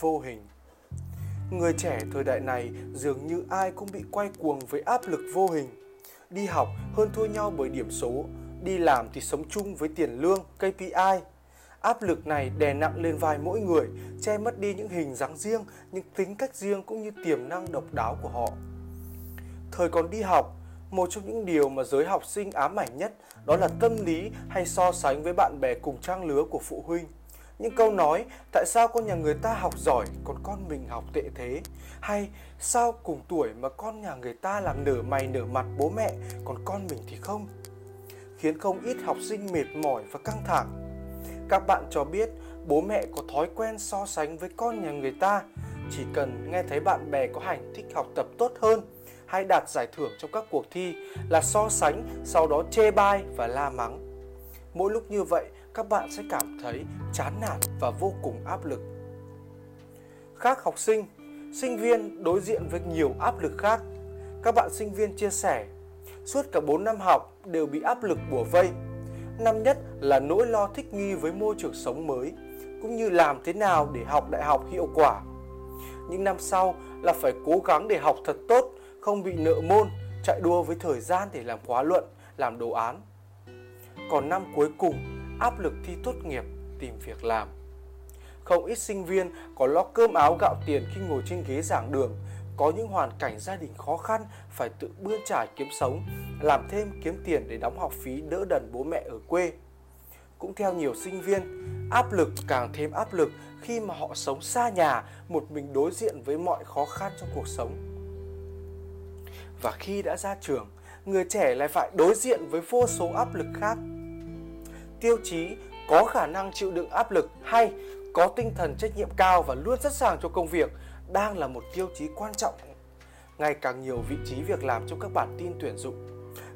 vô hình. Người trẻ thời đại này dường như ai cũng bị quay cuồng với áp lực vô hình. Đi học hơn thua nhau bởi điểm số, đi làm thì sống chung với tiền lương kpi áp lực này đè nặng lên vai mỗi người, che mất đi những hình dáng riêng, những tính cách riêng cũng như tiềm năng độc đáo của họ. Thời còn đi học, một trong những điều mà giới học sinh ám ảnh nhất đó là tâm lý hay so sánh với bạn bè cùng trang lứa của phụ huynh những câu nói, tại sao con nhà người ta học giỏi, còn con mình học tệ thế? Hay, sao cùng tuổi mà con nhà người ta làm nở mày nở mặt bố mẹ, còn con mình thì không? Khiến không ít học sinh mệt mỏi và căng thẳng. Các bạn cho biết, bố mẹ có thói quen so sánh với con nhà người ta. Chỉ cần nghe thấy bạn bè có hành thích học tập tốt hơn hay đạt giải thưởng trong các cuộc thi là so sánh, sau đó chê bai và la mắng. Mỗi lúc như vậy các bạn sẽ cảm thấy chán nản và vô cùng áp lực. Khác học sinh sinh viên đối diện với nhiều áp lực khác. Các bạn sinh viên chia sẻ, suốt cả 4 năm học đều bị áp lực bùa vây. Năm nhất là nỗi lo thích nghi với môi trường sống mới, cũng như làm thế nào để học đại học hiệu quả. Những năm sau là phải cố gắng để học thật tốt, không bị nợ môn, chạy đua với thời gian để làm khóa luận, làm đồ án. Còn năm cuối cùng áp lực thi tốt nghiệp, tìm việc làm. Không ít sinh viên có lo cơm áo gạo tiền khi ngồi trên ghế giảng đường. Có những hoàn cảnh gia đình khó khăn, phải tự bươn trải kiếm sống, làm thêm kiếm tiền để đóng học phí đỡ đần bố mẹ ở quê. Cũng theo nhiều sinh viên, áp lực càng thêm áp lực khi mà họ sống xa nhà, một mình đối diện với mọi khó khăn trong cuộc sống. Và khi đã ra trường, người trẻ lại phải đối diện với vô số áp lực khác tiêu chí, có khả năng chịu đựng áp lực hay có tinh thần trách nhiệm cao và luôn sẵn sàng cho công việc đang là một tiêu chí quan trọng. Ngày càng nhiều vị trí việc làm trong các bản tin tuyển dụng.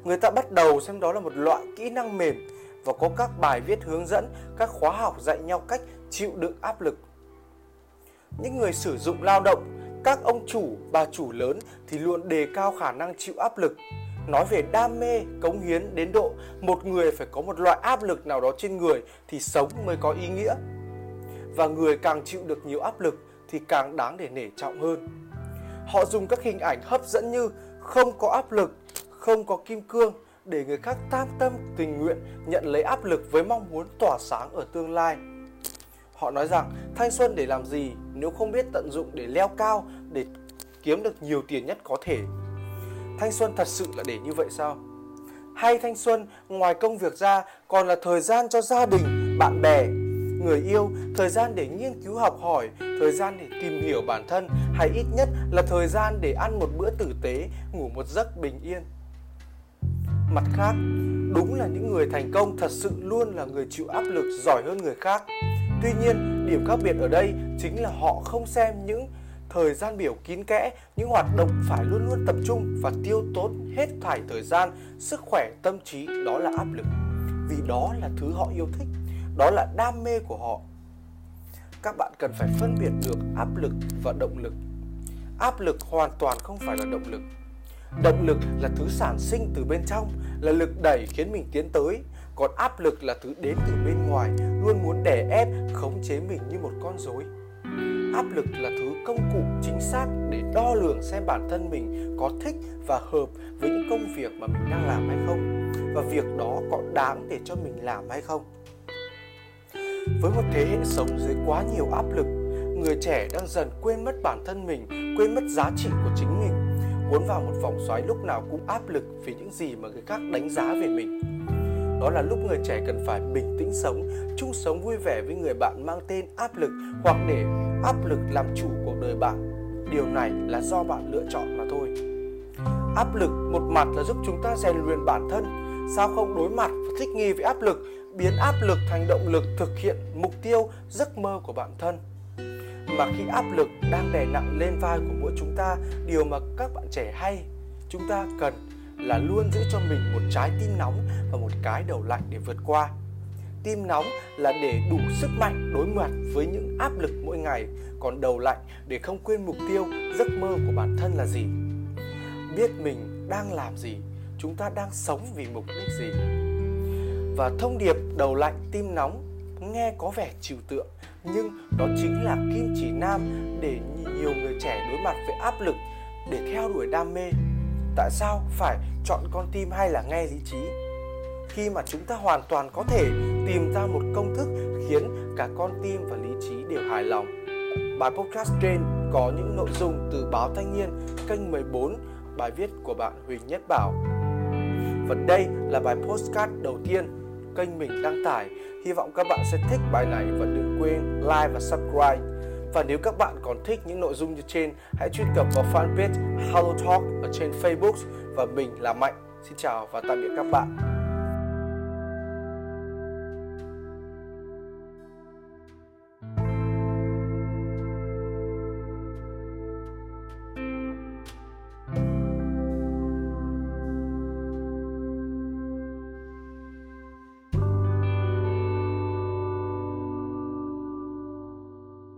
Người ta bắt đầu xem đó là một loại kỹ năng mềm và có các bài viết hướng dẫn, các khóa học dạy nhau cách chịu đựng áp lực. Những người sử dụng lao động, các ông chủ, bà chủ lớn thì luôn đề cao khả năng chịu áp lực nói về đam mê cống hiến đến độ một người phải có một loại áp lực nào đó trên người thì sống mới có ý nghĩa. Và người càng chịu được nhiều áp lực thì càng đáng để nể trọng hơn. Họ dùng các hình ảnh hấp dẫn như không có áp lực, không có kim cương để người khác tam tâm tình nguyện nhận lấy áp lực với mong muốn tỏa sáng ở tương lai. Họ nói rằng thanh xuân để làm gì nếu không biết tận dụng để leo cao, để kiếm được nhiều tiền nhất có thể thanh xuân thật sự là để như vậy sao? Hay thanh xuân, ngoài công việc ra, còn là thời gian cho gia đình, bạn bè, người yêu, thời gian để nghiên cứu học hỏi, thời gian để tìm hiểu bản thân, hay ít nhất là thời gian để ăn một bữa tử tế, ngủ một giấc bình yên. Mặt khác, đúng là những người thành công thật sự luôn là người chịu áp lực giỏi hơn người khác. Tuy nhiên, điểm khác biệt ở đây chính là họ không xem những thời gian biểu kín kẽ, những hoạt động phải luôn luôn tập trung và tiêu tốn hết thải thời gian, sức khỏe, tâm trí, đó là áp lực. Vì đó là thứ họ yêu thích, đó là đam mê của họ. Các bạn cần phải phân biệt được áp lực và động lực. Áp lực hoàn toàn không phải là động lực. Động lực là thứ sản sinh từ bên trong, là lực đẩy khiến mình tiến tới, còn áp lực là thứ đến từ bên ngoài, luôn muốn đè ép, khống chế mình như một con rối áp lực là thứ công cụ chính xác để đo lường xem bản thân mình có thích và hợp với những công việc mà mình đang làm hay không, và việc đó có đáng để cho mình làm hay không. Với một thế hệ sống dưới quá nhiều áp lực, người trẻ đang dần quên mất bản thân mình, quên mất giá trị của chính mình, cuốn vào một vòng xoáy lúc nào cũng áp lực vì những gì mà người khác đánh giá về mình. Đó là lúc người trẻ cần phải bình tĩnh sống, chung sống vui vẻ với người bạn mang tên áp lực, hoặc để áp lực làm chủ cuộc đời bạn. Điều này là do bạn lựa chọn mà thôi. Áp lực một mặt là giúp chúng ta rèn luyện bản thân. Sao không đối mặt và thích nghi với áp lực, biến áp lực thành động lực thực hiện mục tiêu, giấc mơ của bản thân? Mà khi áp lực đang đè nặng lên vai của mỗi chúng ta, điều mà các bạn trẻ hay, chúng ta cần là luôn giữ cho mình một trái tim nóng và một cái đầu lạnh để vượt qua tim nóng là để đủ sức mạnh đối mặt với những áp lực mỗi ngày. Còn đầu lạnh để không quên mục tiêu, giấc mơ của bản thân là gì? Biết mình đang làm gì, chúng ta đang sống vì mục đích gì? Và thông điệp đầu lạnh tim nóng nghe có vẻ trừu tượng, nhưng đó chính là kim chỉ nam để nhiều người trẻ đối mặt với áp lực, để theo đuổi đam mê. Tại sao phải chọn con tim hay là nghe lý trí? Khi mà chúng ta hoàn toàn có thể tìm ra một công thức khiến cả con tim và lý trí đều hài lòng bài podcast trên có những nội dung từ báo Thanh niên kênh 14 bài viết của bạn Huỳnh Nhất Bảo và đây là bài postcard đầu tiên kênh mình đăng tải hy vọng các bạn sẽ thích bài này và đừng quên like và subscribe và nếu các bạn còn thích những nội dung như trên, hãy truy cập vào fanpage Hello Talk ở trên Facebook và mình là Mạnh. Xin chào và tạm biệt các bạn.